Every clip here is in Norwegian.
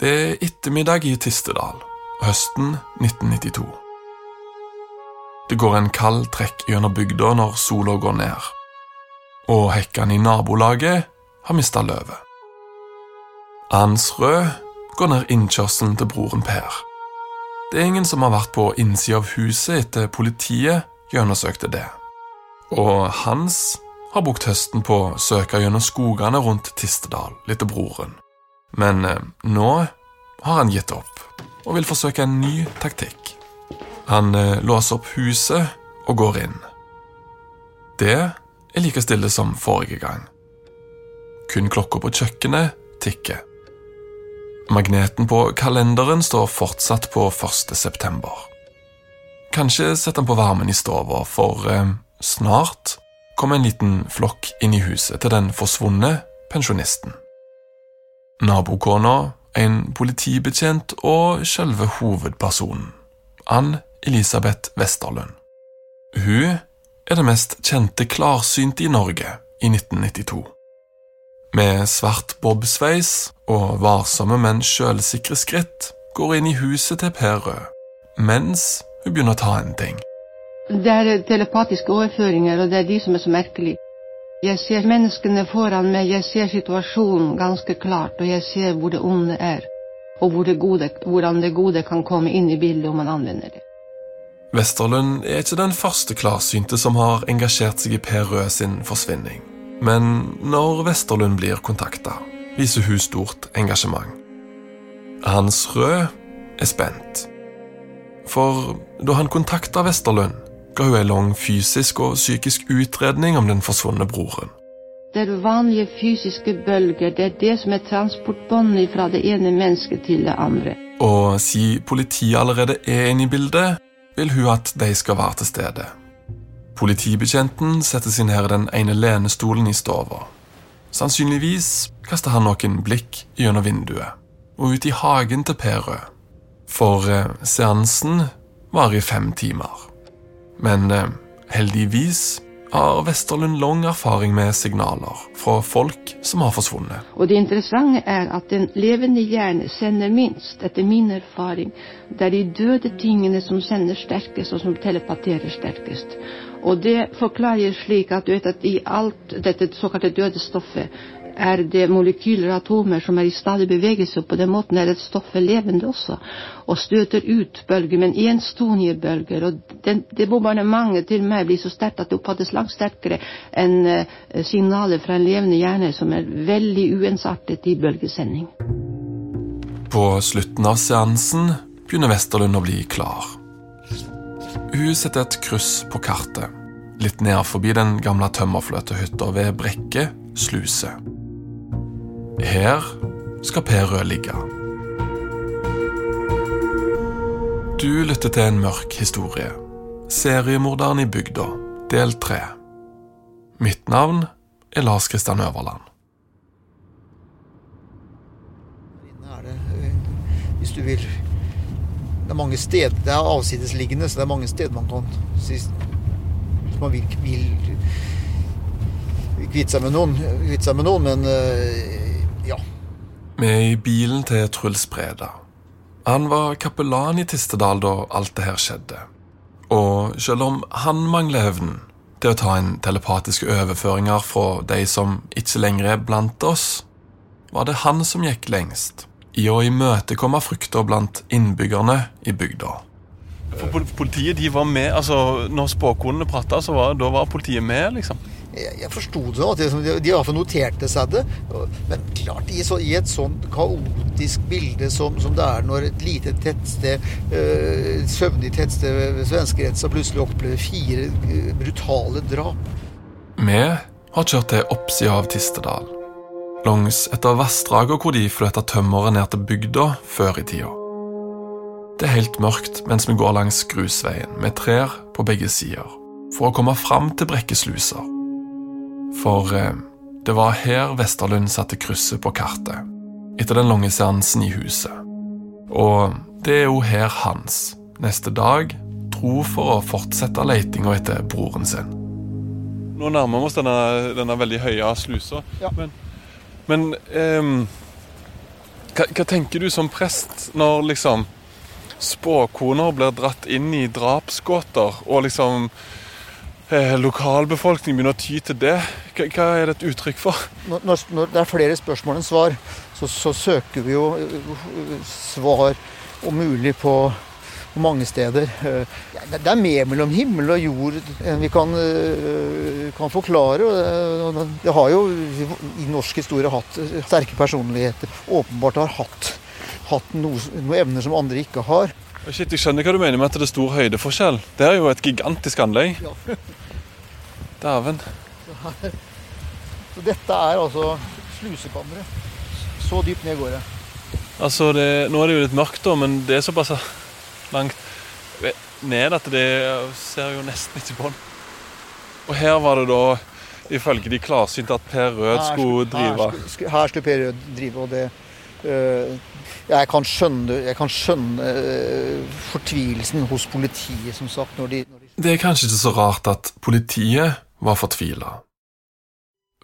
Det er ettermiddag i Tistedal, høsten 1992. Det går en kald trekk gjennom bygda når sola går ned, og hekkene i nabolaget har mista løvet. Ansrød går ned innkjørselen til broren Per. Det er ingen som har vært på innsida av huset etter politiet gjennomsøkte det. Og Hans har brukt høsten på å søke gjennom skogene rundt Tistedal etter broren. Men eh, nå har han gitt opp og vil forsøke en ny taktikk. Han eh, låser opp huset og går inn. Det er like stille som forrige gang. Kun klokka på kjøkkenet tikker. Magneten på kalenderen står fortsatt på 1. september. Kanskje setter han på varmen i stua, for eh, snart kommer en liten flokk inn i huset til den forsvunne pensjonisten. Nabokona, en politibetjent og selve hovedpersonen, Ann Elisabeth Westerlund. Hun er det mest kjente klarsynte i Norge i 1992. Med svart bobsveis og varsomme, men sjølsikre skritt går hun inn i huset til Per Rød, mens hun begynner å ta en ting. Det er telepatiske overføringer, og det er de som er så merkelige. Jeg ser menneskene foran meg, jeg ser situasjonen ganske klart, og jeg ser hvor det onde er, og hvor det gode, hvordan det gode kan komme inn i bildet om man anvender det. Westerlund er ikke den første klarsynte som har engasjert seg i Per Rød sin forsvinning. Men når Westerlund blir kontakta, viser hun stort engasjement. Hans Rød er spent. For da han kontakta Westerlund, ga hun en lang fysisk og psykisk utredning om den forsvunne broren. Det er vanlige fysiske bølger, det er det som er transportbåndet fra det ene mennesket til det andre. Og siden politiet allerede er inne i bildet, vil hun at de skal være til stede. Politibetjenten setter seg ned i den ene lenestolen i stua. Sannsynligvis kaster han noen blikk gjennom vinduet og ut i hagen til Perø. For eh, seansen varer i fem timer. Men eh, heldigvis har Westerlund lang erfaring med signaler fra folk som har forsvunnet. Og det interessante er at den levende hjerne sender minst, etter min erfaring. Det er de døde tingene som sender sterkest, og som telepaterer sterkest. Og det forklarer slik at du vet at i alt dette såkalte døde stoffet er det molekyler og atomer som er i stadig bevegelse. og På den måten er et stoffet levende også, og støter ut bølger, men enstodige bølger. og den, Det bombardementet til meg blir så sterkt at det oppfattes langt sterkere enn eh, signaler fra en levende hjerne som er veldig uensartet i bølgesending. På slutten av seansen begynner Westerlund å bli klar. Hun setter et kryss på kartet, litt ned forbi den gamle tømmerfløtehytta ved Brekke sluse. Her skal Perø ligge. Du lytter til en mørk historie. Seriemorderen i bygda, del tre. Mitt navn er Lars Kristian Øverland. Er eh, hvis du vil Det er mange steder Det er avsidesliggende, så det er mange steder man kan Hvis man vil, vil kvitte seg med noen, kvitte seg med noen men eh. Vi er i bilen til Truls Breda. Han var kapellan i Tistedal da alt det her skjedde. Og selv om han mangler evnen til å ta inn telepatiske overføringer fra de som ikke lenger er blant oss, var det han som gikk lengst i å imøtekomme frykta blant innbyggerne i bygda. For Politiet de var med, altså Når spåkonene prata, da var politiet med, liksom? Jeg, jeg forsto det sånn at de, de, iallfall noterte seg det. Men klart, i, så, i et sånt kaotisk bilde som, som det er når et lite tettsted, øh, søvnig tettsted ved svenskegrensa plutselig opplever fire øh, brutale drap Vi har kjørt til oppsida av Tistedal. Langs et av vassdragene hvor de flytta tømmeret ned til bygda før i tida. Det er helt mørkt mens vi går langs grusveien med trær på begge sider for å komme fram til Brekkeslusa. For eh, det var her Vesterlund satte krysset på kartet, etter den lange seansen i huset. Og det er jo her Hans, neste dag, dro for å fortsette letinga etter broren sin. Nå nærmer vi oss denne, denne veldig høye slusa. Ja. Men, men um, hva, hva tenker du som prest når liksom spåkoner blir dratt inn i drapsgåter, og liksom lokalbefolkningen begynner å ty til det? Hva, er det et uttrykk for? når, når, det er flere spørsmål enn svar, så, så søker vi jo øh, svar om mulig på, mange steder. Øh, Det er mer mellom himmel og jord enn vi kan, kan forklare. det- har jo i norsk historie hatt sterke personligheter. Åpenbart har hatt, hatt noe, noen evner som andre ikke har. Shit, Jeg skjønner hva du mener med at det er stor høydeforskjell. Det er jo et gigantisk anlegg. Ja. Dæven. Så dette er altså slusekammeret. Så dypt ned går det. Altså, det, nå er det jo litt mørkt, da, men det er såpass langt ned at det ser jo nesten ikke på den. Og her var det da, ifølge de klarsynte, at Per Rød skulle drive Her, skulle- her skulle Per Rød drive, og det Jeg kan skjønne, jeg kan skjønne øh, fortvilelsen hos politiet, som sagt, når de, når de Det er kanskje ikke så rart at politiet var fortvila.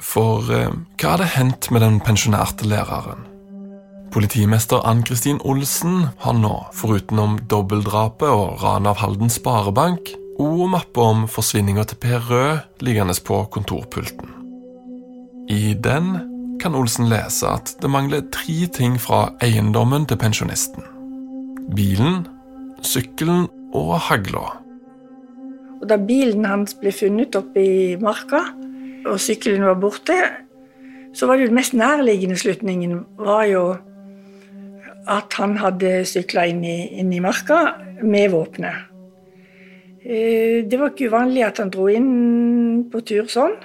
For eh, hva hadde hendt med den pensjonerte læreren? Politimester Ann-Kristin Olsen har nå, forutenom dobbeltdrapet og ran av Halden Sparebank, òg mappe om forsvinninga til Per Rød liggende på kontorpulten. I den kan Olsen lese at det mangler tre ting fra eiendommen til pensjonisten. Bilen, sykkelen og hagla. Og da bilen hans ble funnet oppe i marka, og sykkelen var borte, så var det jo den mest nærliggende slutningen var jo at han hadde sykla inn, inn i marka med våpenet. Eh, Det var ikke uvanlig at han dro inn på tur sånn.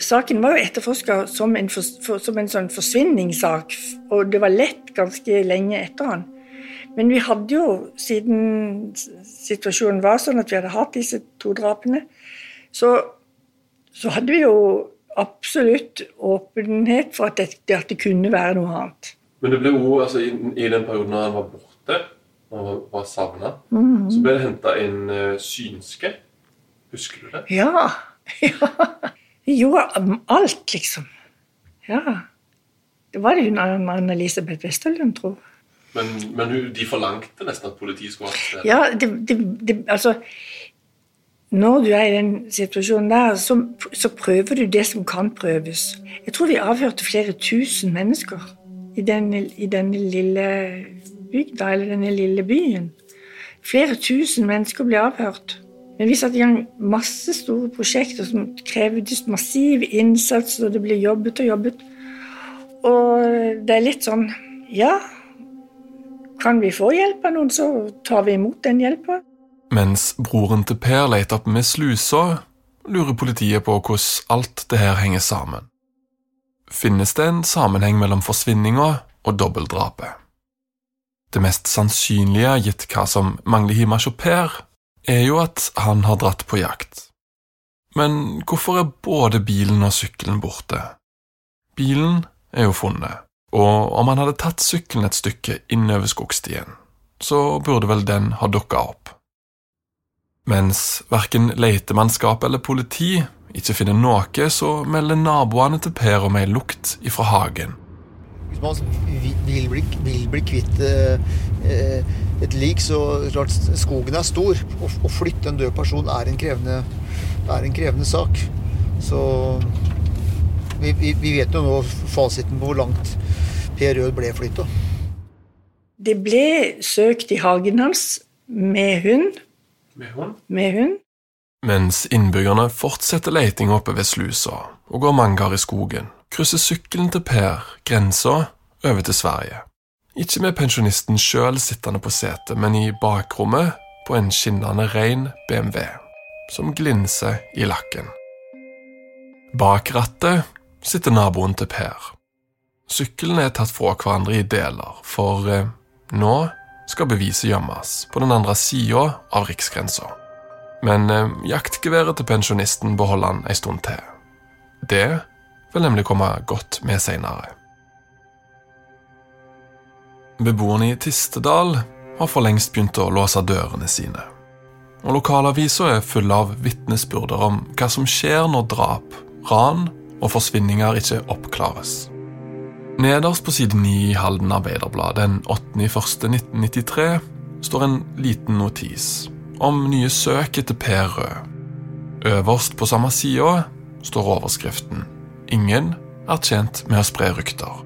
Saken var jo etterforska som, en for, som en sånn forsvinningssak, og det var lett ganske lenge etter han. Men vi hadde jo, siden situasjonen var sånn at vi hadde hatt disse to drapene, så, så hadde vi jo absolutt åpenhet for at det, at det kunne være noe annet. Men det ble jo, altså, i, i den perioden da han var borte, når han var, savna, mm -hmm. så ble det henta inn uh, synske. Husker du det? Ja. ja. Vi gjorde alt, liksom. Ja. Det var det hun Anne-Elisabeth Westerlund, tror. Men, men de forlangte nesten at politiet skulle arrestere Ja, det, det, det Altså Når du er i den situasjonen der, så, så prøver du det som kan prøves. Jeg tror vi avhørte flere tusen mennesker i denne, i denne lille bygda, eller denne lille byen. Flere tusen mennesker ble avhørt. Men vi satte i gang masse store prosjekter som krevde massiv innsats, og det ble jobbet og jobbet. Og det er litt sånn Ja, kan vi få hjelp av noen, så tar vi imot den hjelpa. Mens broren til Per leter opp med slusa, lurer politiet på hvordan alt det her henger sammen. Finnes det en sammenheng mellom forsvinninga og dobbeltdrapet? Det mest sannsynlige, gitt hva som mangler hjemme og Per, er jo at han har dratt på jakt. Men hvorfor er både bilen og sykkelen borte? Bilen er jo funnet, og om han hadde tatt sykkelen et stykke innover skogstien, så burde vel den ha dukka opp. Mens verken letemannskap eller politi ikke finner noe, så melder naboene til Per om ei lukt ifra hagen. Hvis man vil bli, vil bli kvitt eh, et lik, så klart skogen er stor. Å, å flytte en død person er en krevende, er en krevende sak. Så vi, vi, vi vet jo nå fasiten på hvor langt Per Rød ble flytta. Det ble søkt i hagen hans med hund. Med hund? Med hund. Mens innbyggerne fortsetter leitinga oppe ved slusa og går mangar i skogen, krysser sykkelen til Per grensa over til Sverige. Ikke med pensjonisten sjøl sittende på setet, men i bakrommet på en skinnende ren BMW, som glinser i lakken. Bak rattet sitter naboen til Per. Sykkelen er tatt fra hverandre i deler, for eh, nå skal beviset gjemmes på den andre sida av riksgrensa. Men eh, jaktgeværet til pensjonisten beholder han ei stund til. Det vil nemlig komme godt med seinere. Beboerne i Tistedal har for lengst begynt å låse dørene sine. Og Lokalavisa er full av vitnesbyrder om hva som skjer når drap, ran og forsvinninger ikke oppklares. Nederst på side 9 i Halden Arbeiderblad den 8.1.1993 står en liten notis om nye søk etter Per Rød. Øverst på samme side står overskriften 'Ingen er tjent med å spre rykter'.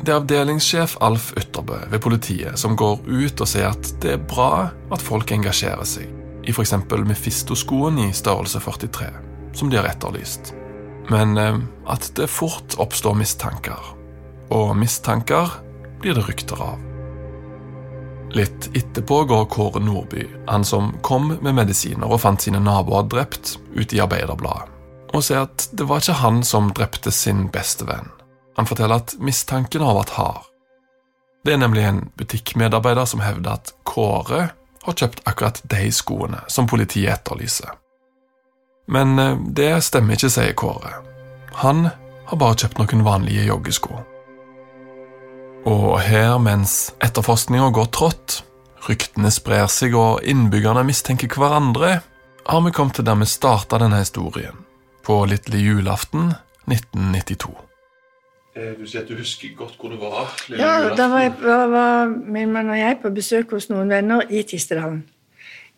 Det er avdelingssjef Alf Ytterbø ved politiet som går ut og sier at det er bra at folk engasjerer seg, i f.eks. Mefisto-skoen i størrelse 43, som de har etterlyst. Men eh, at det fort oppstår mistanker, og mistanker blir det rykter av. Litt etterpå går Kåre Nordby, han som kom med medisiner og fant sine naboer drept, ut i Arbeiderbladet, og sier at det var ikke han som drepte sin beste venn. Han forteller at mistanken har vært hard. Det er nemlig en butikkmedarbeider som hevder at Kåre har kjøpt akkurat de skoene som politiet etterlyser. Men eh, det stemmer ikke, sier Kåre. Han har bare kjøpt noen vanlige joggesko. Og her, mens etterforskninga går trått, ryktene sprer seg og innbyggerne mistenker hverandre, har vi kommet til der vi starta denne historien, på lille julaften 1992. Eh, du sier at du husker godt hvor du var? lille Ja, julaften. da var, jeg, var, var min mann og jeg på besøk hos noen venner i Tistedalen.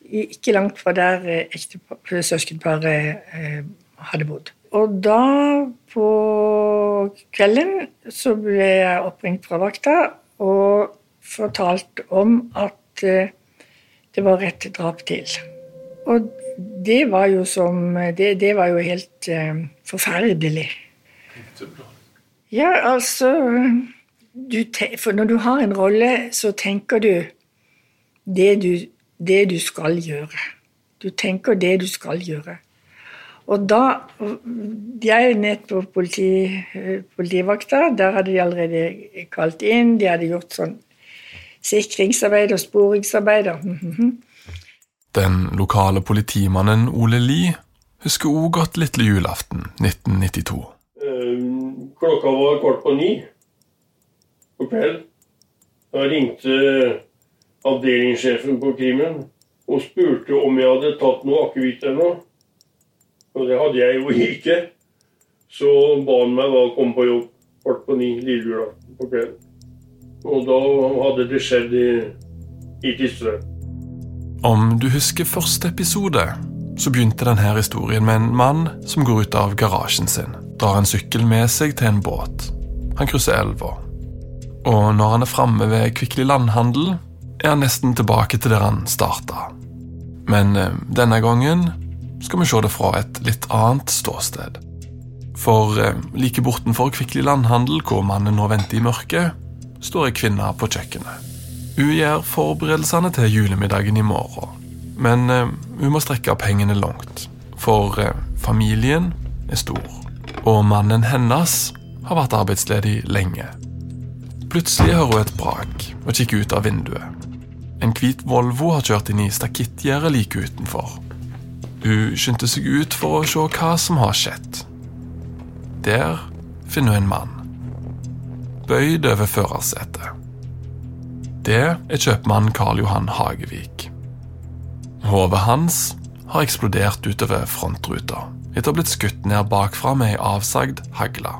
I- Ikke langt fra der ekte ektepa- søskenparet eh, hadde bodd. Og da, på kvelden, så ble jeg oppringt fra vakta og fortalt om at eh, det var et drap til. Og det var jo som Det, det var jo helt eh, forferdelig. Ja, altså For når du har en rolle, så tenker du det du, det du skal gjøre. Du tenker det du skal gjøre. Og da Jeg på politi, eh, politivakta. Der hadde de allerede kalt inn. De hadde gjort sånn sikringsarbeid og sporingsarbeid. Mm mhm. Den lokale politimannen Ole Lie husker òg godt lille julaften 1992. Eh, Klokka var kvart på ni på kveld. Da ringte avdelingssjefen på krimen og spurte om jeg hadde tatt noe akevitt noe. Og det hadde jeg jo ikke. Så ba han meg da komme på jobb kvart på ni lille julaften på kvelden. Og da hadde det skjedd i, i Tistedal. Om du husker første episode, så begynte denne historien med en mann som går ut av garasjen sin, drar en sykkel med seg til en båt. Han krysser elva. Og når han er framme ved Kvikkelig landhandel, er han nesten tilbake til der han starta. Men eh, denne gangen skal vi se det fra et litt annet ståsted. For eh, like bortenfor Kvikkelig landhandel, hvor mannen nå venter i mørket, står ei kvinne på kjøkkenet. Hun gjør forberedelsene til julemiddagen i morgen, men eh, hun må strekke pengene langt, for eh, familien er stor, og mannen hennes har vært arbeidsledig lenge. Plutselig hører hun et brak og kikker ut av vinduet. En hvit Volvo har kjørt inn i stakittgjerdet like utenfor. Hun skyndte seg ut for å se hva som har skjedd. Der finner hun en mann. Bøyd over førersetet. Det er kjøpmann Karl Johan Hagevik. Hodet hans har eksplodert utover frontruta etter å ha blitt skutt ned bakfra med ei avsagd hagle.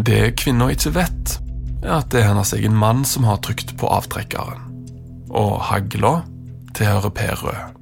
Det kvinna ikke vet, er at det er hennes egen mann som har trykt på avtrekkeren. Og hagla tilhører Per Rød.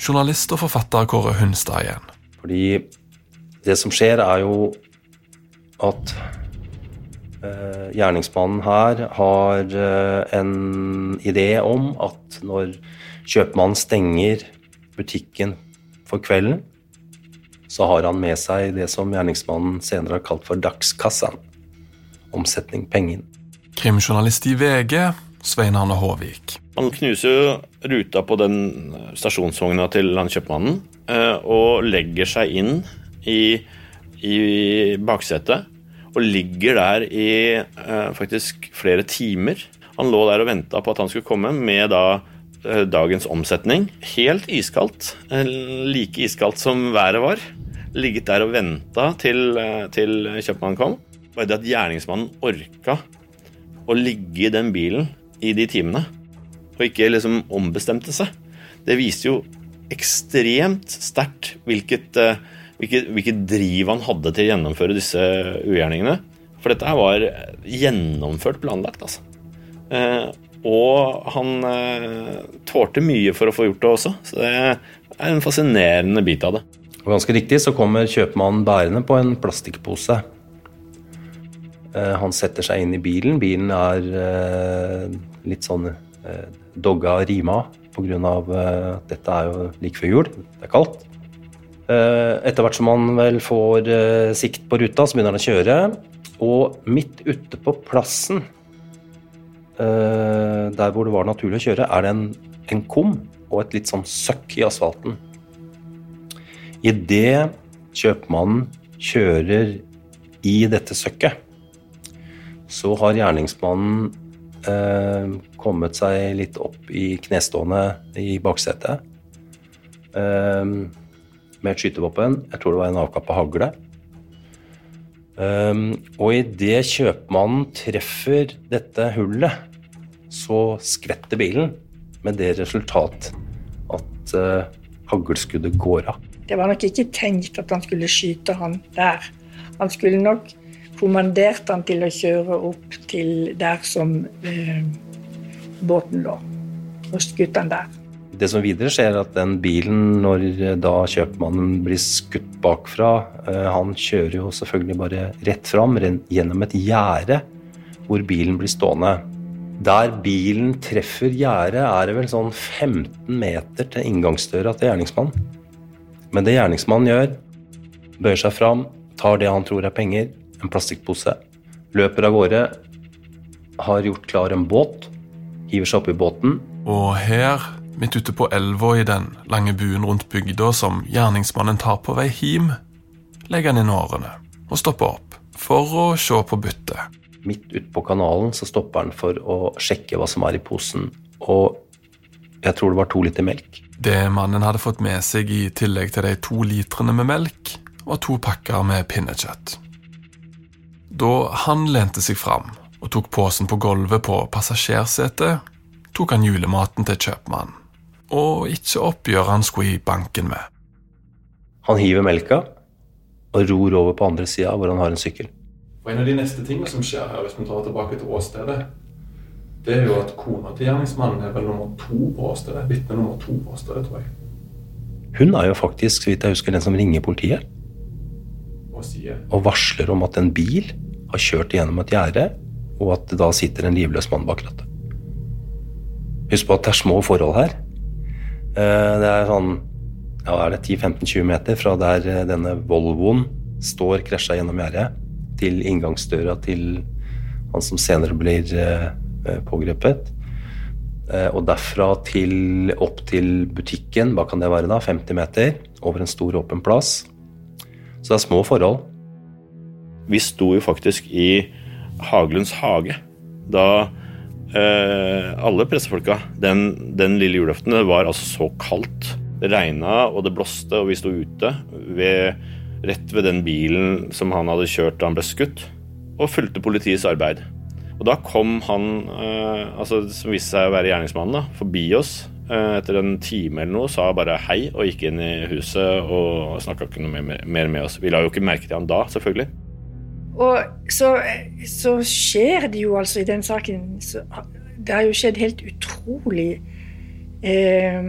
Journalist og forfatter Kåre Hunstad igjen. Fordi det som skjer, er jo at eh, gjerningsmannen her har eh, en idé om at når kjøpmannen stenger butikken for kvelden, så har han med seg det som gjerningsmannen senere har kalt for dagskassaen. Omsetning pengen. Krimjournalist i VG, Svein Arne Håvik. Han knuser jo ruta på den stasjonsvogna til han kjøpmannen eh, og legger seg inn i, i baksetet. Og ligger der i eh, faktisk flere timer. Han lå der og venta på at han skulle komme med da eh, dagens omsetning. Helt iskaldt. Like iskaldt som været var. Ligget der og venta til, til kjøpmannen kom. Bare det at gjerningsmannen orka å ligge i den bilen i de timene, og ikke liksom ombestemte seg, det viste jo ekstremt sterkt hvilket, eh, hvilket, hvilket driv han hadde til å gjennomføre disse ugjerningene. For dette her var gjennomført planlagt, altså. Eh, og han eh, tålte mye for å få gjort det også, så det er en fascinerende bit av det. Og ganske riktig så kommer kjøpmannen bærende på en plastikkpose. Han setter seg inn i bilen. Bilen er litt sånn dogga og rima pga. at dette er jo like før jul. Det er kaldt. Eh, Etter hvert som han vel får eh, sikt på ruta, så begynner han å kjøre. Og midt ute på plassen, eh, der hvor det var naturlig å kjøre, er det en, en kum og et litt sånn søkk i asfalten. Idet kjøpmannen kjører i dette søkket, så har gjerningsmannen Eh, kommet seg litt opp i knestående i baksetet. Eh, med et skytevåpen. Jeg tror det var en avkappa hagle. Eh, og idet kjøpmannen treffer dette hullet, så skvetter bilen. Med det resultat at eh, haglskuddet går av. Det var nok ikke tenkt at han skulle skyte han der. Han skulle nok kommandert han til å kjøre opp til der som eh, båten lå, og skutt han der. Det som videre skjer, er at den bilen, når da kjøpmannen blir skutt bakfra eh, Han kjører jo selvfølgelig bare rett fram gjennom et gjerde hvor bilen blir stående. Der bilen treffer gjerdet, er det vel sånn 15 meter til inngangsdøra til gjerningsmannen. Men det gjerningsmannen gjør, bøyer seg fram, tar det han tror er penger, en plastikkpose, løper av gårde, har gjort klar en båt, hiver seg opp i båten. Og her, midt ute på elva i den lange buen rundt bygda som gjerningsmannen tar på vei hjem, legger han inn årene og stopper opp for å se på byttet. Midt ute på kanalen så stopper han for å sjekke hva som er i posen, og jeg tror det var to liter melk. Det mannen hadde fått med seg i tillegg til de to litrene med melk, var to pakker med pinnekjøtt. Da han lente seg fram og tok posen på gulvet på passasjersetet, tok han julematen til kjøpmannen, og ikke oppgjøret han skulle i banken med. Han hiver melka og ror over på andre sida, hvor han har en sykkel. Og En av de neste tingene som skjer her, hvis vi tar tilbake til åstedet, det er jo at kona til gjerningsmannen er vel nummer to på åstedet. Vitne nummer to på åstedet, tror jeg. Hun er jo faktisk, så vidt jeg husker, den som ringer politiet. Og varsler om at en bil har kjørt gjennom et gjerde, og at det da sitter en livløs mann bak rattet. Husk på at det er små forhold her. Eh, Det er sånn ja, er det 10-15-20 meter fra der eh, denne Volvoen står krasja gjennom gjerdet, til inngangsdøra til han som senere blir eh, pågrepet. Og derfra til, opp til butikken, hva kan det være da, 50 meter, over en stor åpen plass. Så det er små forhold. Vi sto jo faktisk i Haglunds hage da eh, alle pressefolka Den, den lille julaften det var altså så kaldt. Det regna og det blåste, og vi sto ute ved, rett ved den bilen som han hadde kjørt da han ble skutt, og fulgte politiets arbeid. Og da kom han, eh, altså, som viste seg å være gjerningsmannen, da, forbi oss etter en time eller noe, sa bare hei og gikk inn i huset og snakka ikke noe mer med oss. Vi la jo ikke merke til han da, selvfølgelig. Og så, så skjer det jo altså i den saken så, Det har jo skjedd helt utrolig eh,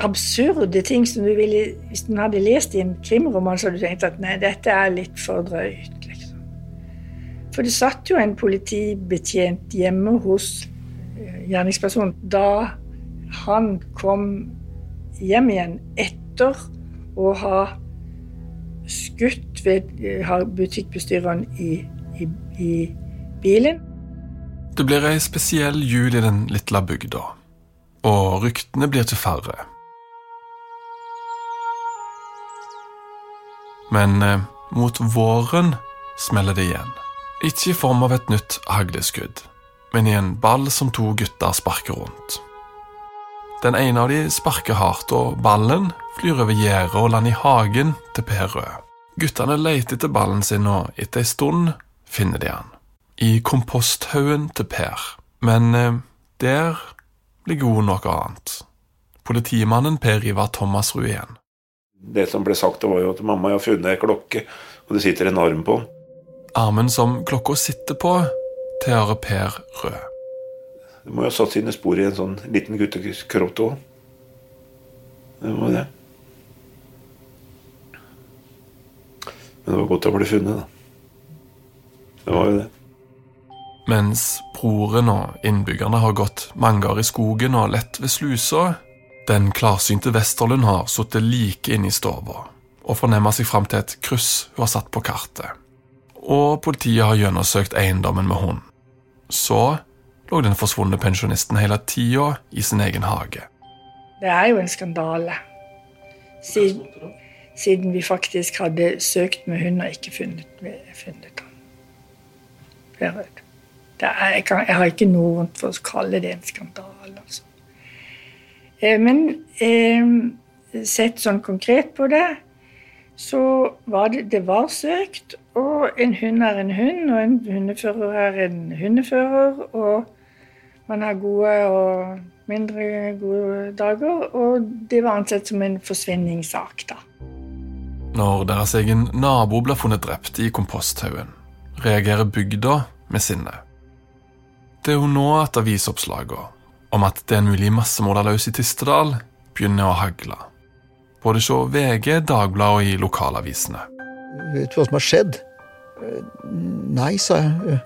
absurde ting som du ville Hvis du hadde lest i en krimroman, så hadde du tenkt at nei, dette er litt for drøyt. Liksom. For det satt jo en politibetjent hjemme hos eh, gjerningspersonen da han kom hjem igjen etter å ha skutt ved butikkbestyreren i, i, i bilen. Det blir ei spesiell jul i den lille bygda, og ryktene blir til færre. Men eh, mot våren smeller det igjen. Ikke i form av et nytt hagleskudd, men i en ball som to gutter sparker rundt. Den ene av de sparker hardt, og ballen flyr over gjerdet og lander i hagen til Per Rød. Guttene leter etter ballen sin, og etter ei stund finner de han. I komposthaugen til Per. Men eh, der ligger god noe annet. Politimannen Per Ivar Thomas igjen. Det som ble sagt, var jo at mamma har funnet ei klokke, og det sitter en arm på den. Armen som klokka sitter på, tilhører Per Rød. Det må jo ha satt sine spor i en sånn liten guttekropp òg. Det må det. Men det var godt å bli funnet, da. Det var jo det. Mens broren og innbyggerne har gått mange år i skogen og lett ved slusa, den klarsynte Westerlund har sittet like inne i stua og fornemma seg fram til et kryss hun har satt på kartet. Og politiet har gjennomsøkt eiendommen med hund. Så lå den forsvunne pensjonisten hele tida i sin egen hage. Det er jo en skandale. Siden, siden vi faktisk hadde søkt med hund og ikke funnet, funnet. Per er, jeg, kan, jeg, har ikke noe vondt for å kalle det en skandale. Altså. Eh, men eh, sett sånn konkret på det, så var det, det var søkt. Og en hund er en hund, og en hundefører er en hundefører. Og man har gode og mindre gode dager. Og det var ansett som en forsvinningssak, da. Når deres egen nabo blir funnet drept i komposthaugen, reagerer bygda med sinne. Det er jo nå at avisoppslagene om at det er en mulig massemorder løs i Tistedal, begynner å hagle. Både hos VG, Dagbladet og i lokalavisene. Vet du hva som har skjedd? Nei, sa jeg.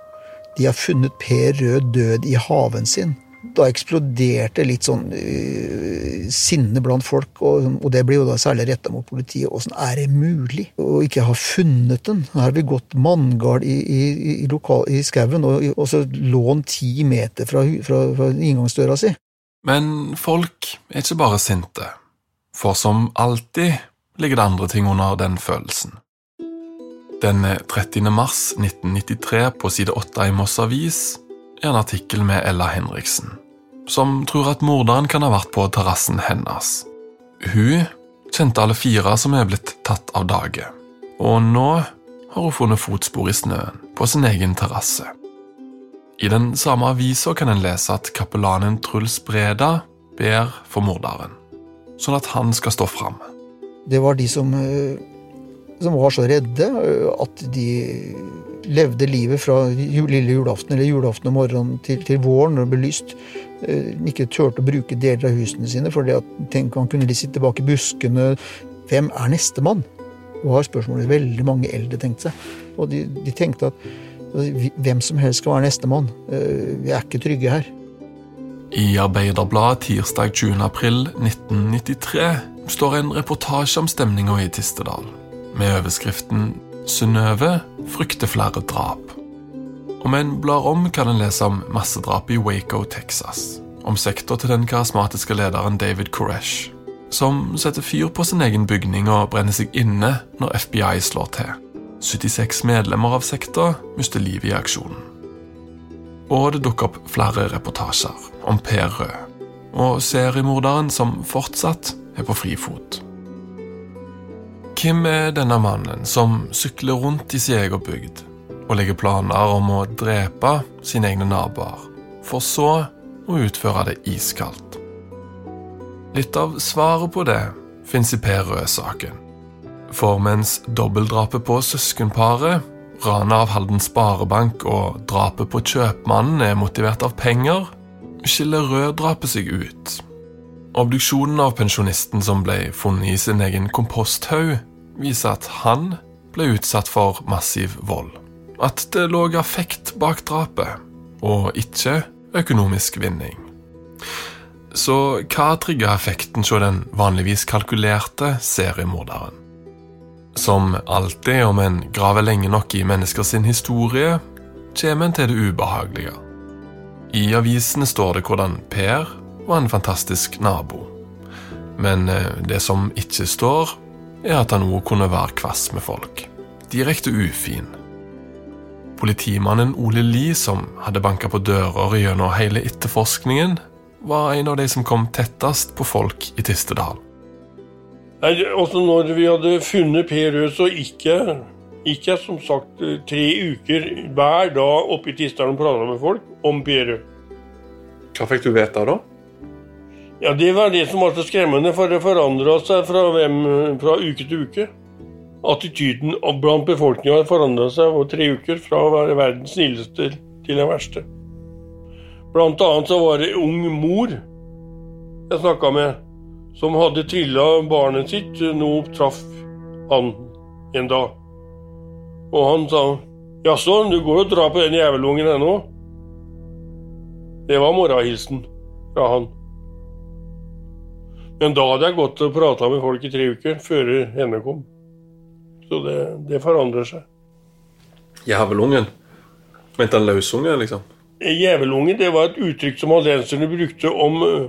De har funnet Per Rød død i haven sin da eksploderte litt sånn uh, sinne blant folk, og, og, det blir jo da særlig retta mot politiet. Åssen er det mulig å ikke ha funnet den? Her har vi gått manngard i, i, i, i skauen og, og så lånt ti meter fra, fra, fra inngangsdøra si. Men folk er ikke bare sinte, for som alltid ligger det andre ting under den følelsen. Den 30. mars 1993 på side 8 i Moss Avis er en artikkel med Ella Henriksen, som tror at morderen kan ha vært på terrassen hennes. Hun kjente alle fire som er blitt tatt av dage, og nå har hun funnet fotspor i snøen på sin egen terrasse. I den samme avisa kan en lese at kapellanen Truls Breda ber for morderen, sånn at han skal stå fram. Det var de som, eh, som var så redde at de levde livet fra lille julaften eller julaften om morgenen til, til våren når det ble lyst. Ikke turte å bruke deler av husene sine, for tenk han kunne sitte bak i buskene. Hvem er nestemann? var spørsmålet veldig mange eldre tenkte seg. Og de, de tenkte at altså, hvem som helst skal være nestemann. Vi er ikke trygge her. I Arbeiderbladet tirsdag 20. april 1993 står en reportasje om stemninga i Tistedal, med overskriften Synnøve frykter flere drap. Om en blar om, kan en lese om massedrapet i Waco, Texas. Om sektor til den karismatiske lederen David Koresh, som setter fyr på sin egen bygning og brenner seg inne når FBI slår til. 76 medlemmer av sekta mister livet i aksjonen. Og det dukker opp flere reportasjer om Per Rød og seriemorderen som fortsatt er på frifot. Hvem er denne mannen som sykler rundt i sin egen bygd og legger planer om å drepe sine egne naboer, for så å utføre det iskaldt? Litt av svaret på det fins i Per Rød-saken. For mens dobbeltdrapet på søskenparet, ranet av Halden Sparebank og drapet på kjøpmannen er motivert av penger, skiller Rød-drapet seg ut. Obduksjonen av pensjonisten som ble funnet i sin egen komposthaug, viser at han ble utsatt for massiv vold. At det lå affekt bak drapet, og ikke økonomisk vinning. Så hva trigga effekten hos den vanligvis kalkulerte seriemorderen? Som alltid om en graver lenge nok i menneskers historie, kommer en til det ubehagelige. I avisene står det hvordan Per var en fantastisk nabo. Men eh, det som ikke står, er at han òg kunne være kvass med folk. Direkte ufin. Politimannen Ole Lie, som hadde banka på dører gjennom hele etterforskningen, var en av de som kom tettest på folk i Tistedal. Altså når vi hadde funnet Per Røs så gikk jeg, gikk jeg som sagt tre uker hver dag oppe i Tistedal og prata med folk om Per Rød. Hva fikk du vite da? Ja, Det var det som var så skremmende, for det forandra seg fra, hvem, fra, uke til uke. Attityden blant befolkninga forandra seg over tre uker, fra å være verdens snilleste til den verste. Blant annet så var det ung mor jeg snakka med, som hadde trilla barnet sitt. Nå traff han en dag. Og han sa 'Jaså, du går og drar på den jævelungen ennå?' Det var morgenhilsen fra han. Men da hadde jeg gått og prata med folk i tre uker før henne kom. Så det, det forandrer seg. Jævelungen? Mente han løsunge, liksom? Jævelunge det var et uttrykk som haldenserne brukte om uh,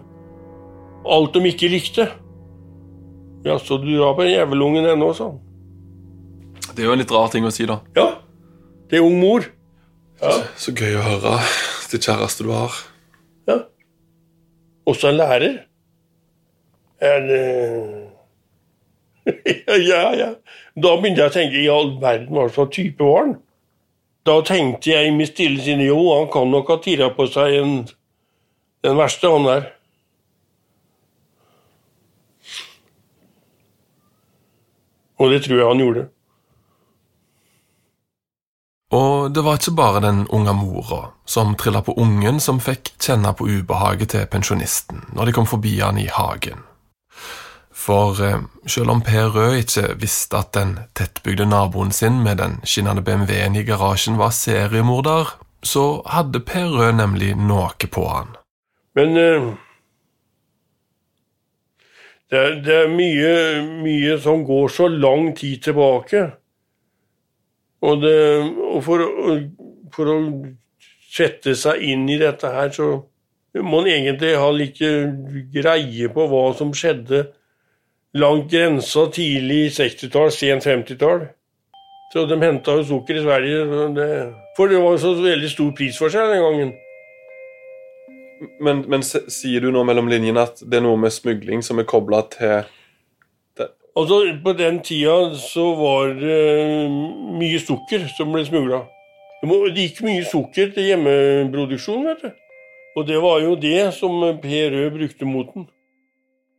alt de ikke likte. Jaså, du drar på jævelungen ennå, sa han. Det er jo en litt rar ting å si, da. Ja. Det er ung mor. Så, så gøy å høre Det kjæreste du har. Ja. Også en lærer. Er det ja, ja, ja. Da begynte jeg å tenke i all verden hva slags type var han? Da tenkte jeg i mitt stille sinne jo, han kan nok ha tirra på seg en, den verste, han der. Og det tror jeg han gjorde. Og det var ikke bare den unge mora som trilla på ungen som fikk kjenne på ubehaget til pensjonisten når de kom forbi han i hagen. For eh, selv om Per Rød ikke visste at den tettbygde naboen sin med den skinnende BMW-en i garasjen var seriemorder, så hadde Per Rød nemlig noe på han. Men uh, det, er, det er mye, mye som går så lang tid tilbake. Og, det, og for, for å sette seg inn i dette her, så må man egentlig ha litt greie på hva som skjedde langt grensa tidlig 60-tall, sent 50-tall. Så de henta jo sukker i Sverige. Det, for det var så veldig stor prisforskjell den gangen. Men, men sier du nå mellom linjene at det er noe med smugling som er kobla til Altså, På den tida så var det mye sukker som ble smugla. Det gikk mye sukker til hjemmeproduksjon, vet du. Og det var jo det som Per Rød brukte mot den.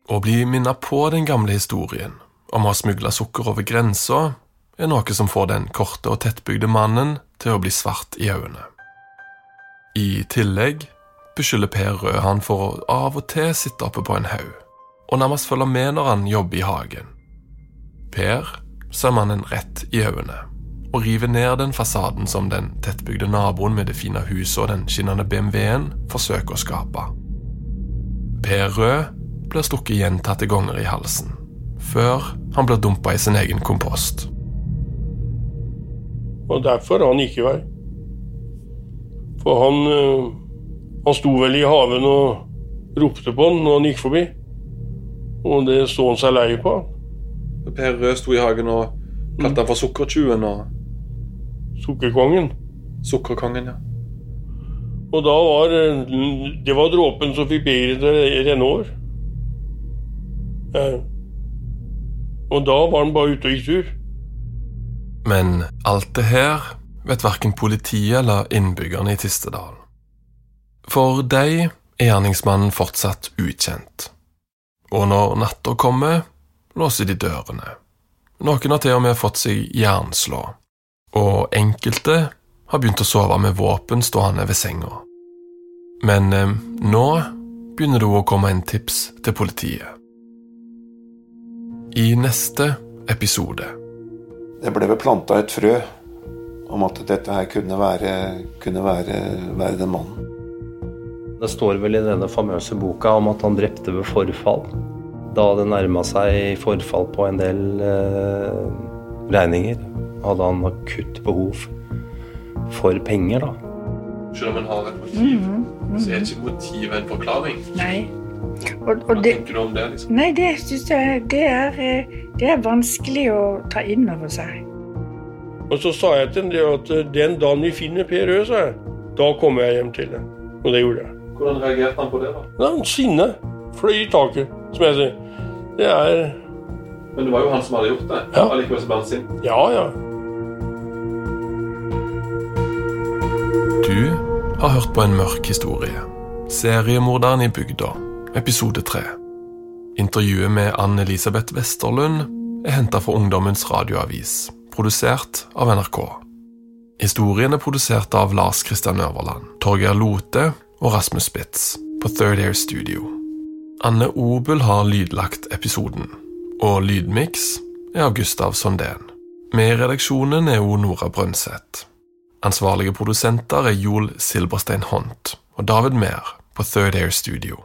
Å bli minnet på den gamle historien om å ha smugla sukker over grensa er noe som får den korte og tettbygde mannen til å bli svart i øynene. I tillegg beskylder Per Rød han for å av og til sitte oppe på en haug, og nærmest følge med når han jobber i hagen. Per ser mannen rett i øynene og rive ned den fasaden som den tettbygde naboen med det fine huset og den skinnende BMW-en forsøker å skape. Per Rød blir stukket gjentatte ganger i halsen, før han blir dumpa i sin egen kompost. Og derfor han gikk i vei. For han, eh, han sto vel i haven og ropte på han når han gikk forbi. Og det så han seg lei på. Per Rød sto i hagen og kalte han for Sukkertjuen og Sukkerkongen. Sukkerkongen, ja. Og da var Det var dråpen som fikk begeret til å renne over. Eh, Og da var han bare ute og gikk tur. Men alt det her vet verken politiet eller innbyggerne i Tistedal. For de er gjerningsmannen fortsatt ukjent. Og når natta kommer, låser de dørene. Noen har til og med fått seg jernslå, og enkelte har begynt å sove med våpen stående ved senga. Men eh, nå begynner det å komme en tips til politiet. I neste episode Det ble vel planta et frø om at dette her kunne være, kunne være, være den mannen. Det står vel i denne famøse boka om at han drepte ved forfall. Da det nærma seg forfall på en del eh, regninger, hadde han akutt behov for penger, da. Selv om en har et motiv, Mhm, så er ikke motivet en forklaring. Nei. Og, Hva og det, tenker du om det? liksom? nei, det syns jeg det er, eh, det er vanskelig å ta inn over seg. Og så sa jeg til ham det at eh, den dagen vi finner Per Rød, sa jeg, da kommer jeg hjem til deg. Og det gjorde jeg. Hvordan reagerte han på det? da? Han sinne fløy i taket, som jeg sier. Det er Men det var jo han som hadde gjort det. Ja. Allikevel så ble han sint. Ja, ja. Har hørt på en mørk historie. Seriemorderen i bygda, episode 3. Intervjuet med Ann-Elisabeth Westerlund er henta fra Ungdommens radioavis, produsert av NRK. Historien er produsert av Lars Kristian Øverland, Torgeir Lote og Rasmus Spitz på Third Air Studio. Anne Obel har lydlagt episoden, og lydmiks er av Gustav Sondén. Med i redaksjonen er hun Nora Brønseth. Ansvarlige produsenter er Joel Silberstein Hont og David Mehr på Third Air Studio.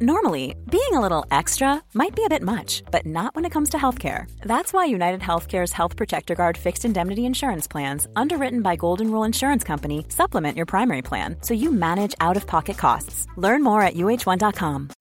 Normally, being a little extra might be a bit much, but not when it comes to healthcare. That's why United Healthcare's Health Protector Guard fixed indemnity insurance plans, underwritten by Golden Rule Insurance Company, supplement your primary plan so you manage out of pocket costs. Learn more at uh1.com.